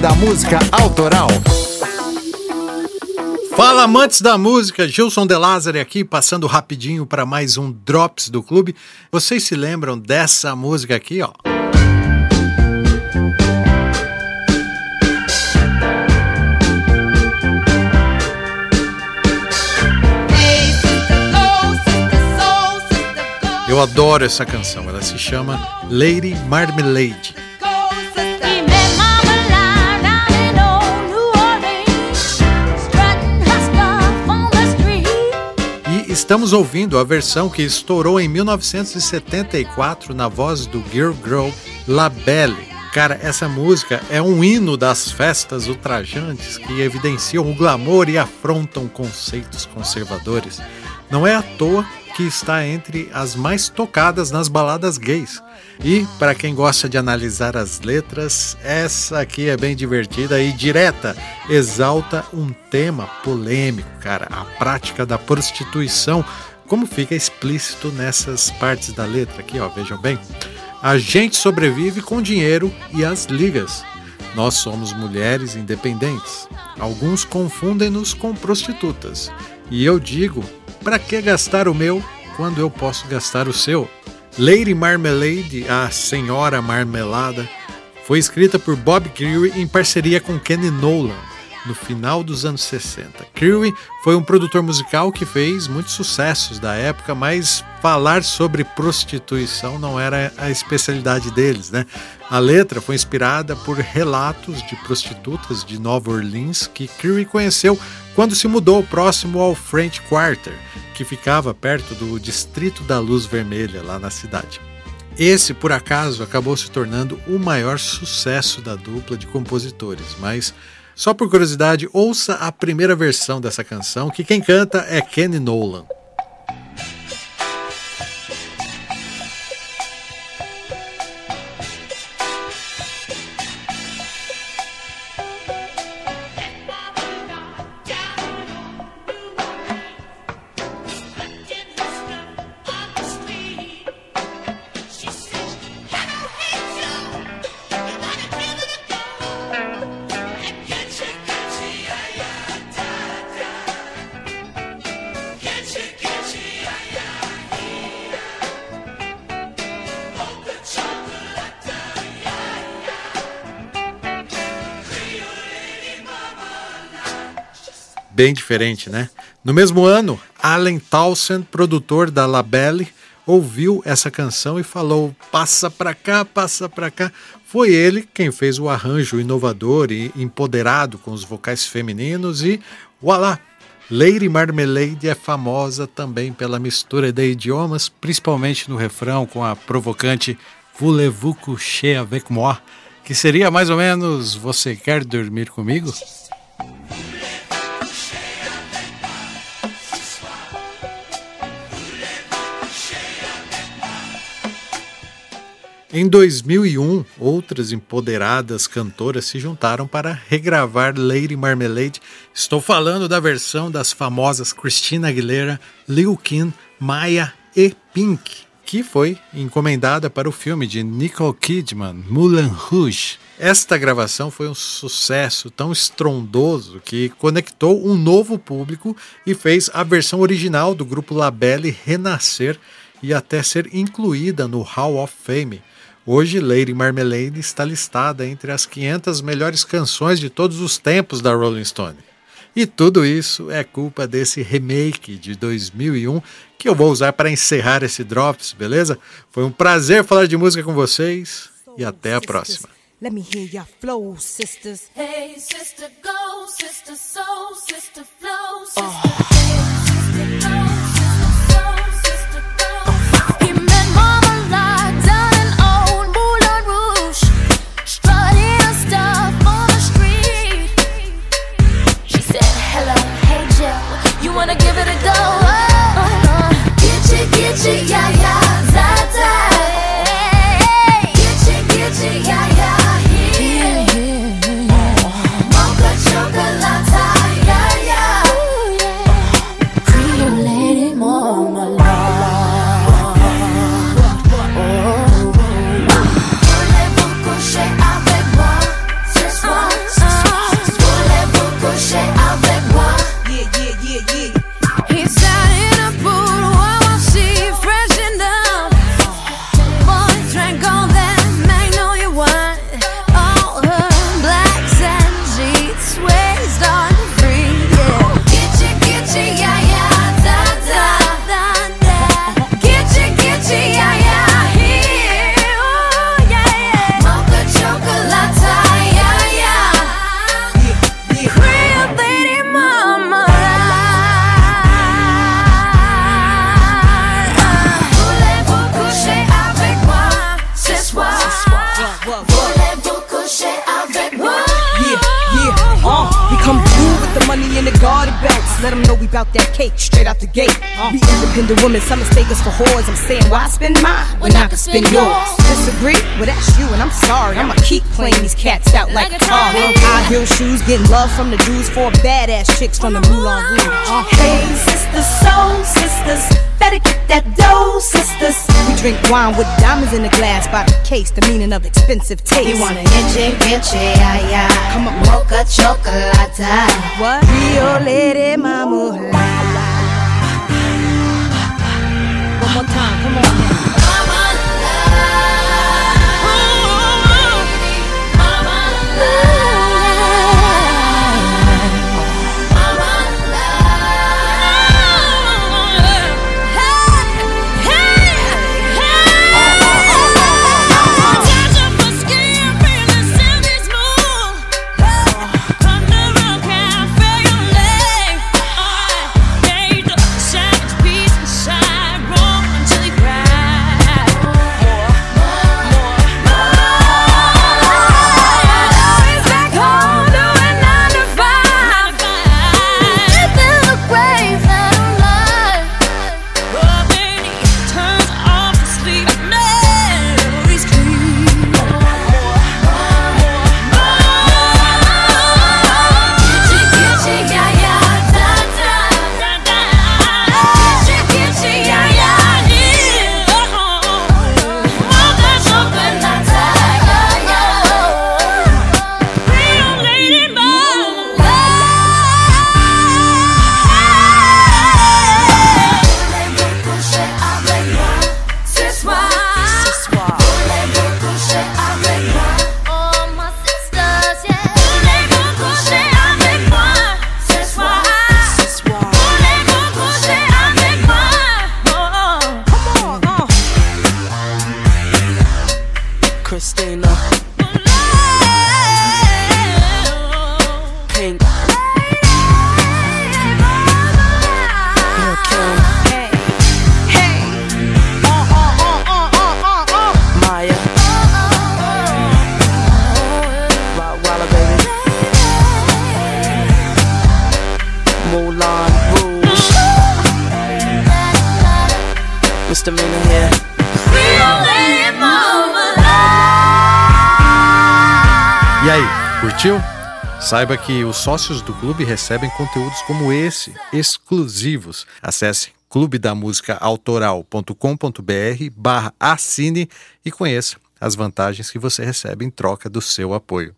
da música autoral. Fala amantes da música, Gilson De Lázari aqui, passando rapidinho para mais um Drops do clube. Vocês se lembram dessa música aqui, ó? Eu adoro essa canção, ela se chama Lady Marmalade. Estamos ouvindo a versão que estourou em 1974 na voz do Girl Girl La Belle. Cara, essa música é um hino das festas ultrajantes que evidenciam o glamour e afrontam conceitos conservadores. Não é à toa que está entre as mais tocadas nas baladas gays. E, para quem gosta de analisar as letras, essa aqui é bem divertida e direta. Exalta um tema polêmico, cara, a prática da prostituição, como fica explícito nessas partes da letra aqui, ó, vejam bem. A gente sobrevive com dinheiro e as ligas. Nós somos mulheres independentes. Alguns confundem-nos com prostitutas. E eu digo para que gastar o meu quando eu posso gastar o seu? Lady Marmalade, a Senhora Marmelada, foi escrita por Bob Creary em parceria com Kenny Nolan no final dos anos 60. Creary foi um produtor musical que fez muitos sucessos da época, mas falar sobre prostituição não era a especialidade deles, né? A letra foi inspirada por relatos de prostitutas de Nova Orleans que Creary conheceu quando se mudou próximo ao French Quarter, que ficava perto do Distrito da Luz Vermelha, lá na cidade. Esse, por acaso, acabou se tornando o maior sucesso da dupla de compositores, mas só por curiosidade, ouça a primeira versão dessa canção, que quem canta é Kenny Nolan. Bem diferente, né? No mesmo ano, Allen Townsend, produtor da Labelle, ouviu essa canção e falou: "Passa pra cá, passa pra cá". Foi ele quem fez o arranjo inovador e empoderado com os vocais femininos e voilà, Lady Marmalade é famosa também pela mistura de idiomas, principalmente no refrão com a provocante Voulez-vous coucher avec moi, que seria mais ou menos Você quer dormir comigo? Em 2001, outras empoderadas cantoras se juntaram para regravar Lady Marmalade. Estou falando da versão das famosas Christina Aguilera, Lil Kim, Maya e Pink, que foi encomendada para o filme de Nicole Kidman, Moulin Rouge. Esta gravação foi um sucesso tão estrondoso que conectou um novo público e fez a versão original do grupo Labelle renascer e até ser incluída no Hall of Fame. Hoje, Lady Marmalade está listada entre as 500 melhores canções de todos os tempos da Rolling Stone. E tudo isso é culpa desse remake de 2001 que eu vou usar para encerrar esse Drops, beleza? Foi um prazer falar de música com vocês e até a próxima. Let me hear your flow, sisters. Hey, sister, go, sister, soul, sister, flow, sister. Oh. Yeah, yeah, uh, we come through with the money in the garden banks. Let them know we bout that cake straight out the gate. Uh. We independent women, some mistake us for whores. I'm saying, why spend mine when, I, can spend, yours? Disagree? Well, that's you, and I'm sorry. I'ma keep playing these cats out like, like a car. High heel shoes, getting love from the dudes, four badass chicks from the Moulin Rouge. Uh. Hey, sisters, soul sisters better get that dough, sisters. We drink wine with diamonds in the glass by the case, the meaning of expensive taste. You wanna itchy, itchy, ay, ay. Come on, mocha chocolate. What? Rio Lady Mama. One more time, come on. Christina. Saiba que os sócios do clube recebem conteúdos como esse, exclusivos. Acesse clubedamusicaautoral.com.br barra assine e conheça as vantagens que você recebe em troca do seu apoio.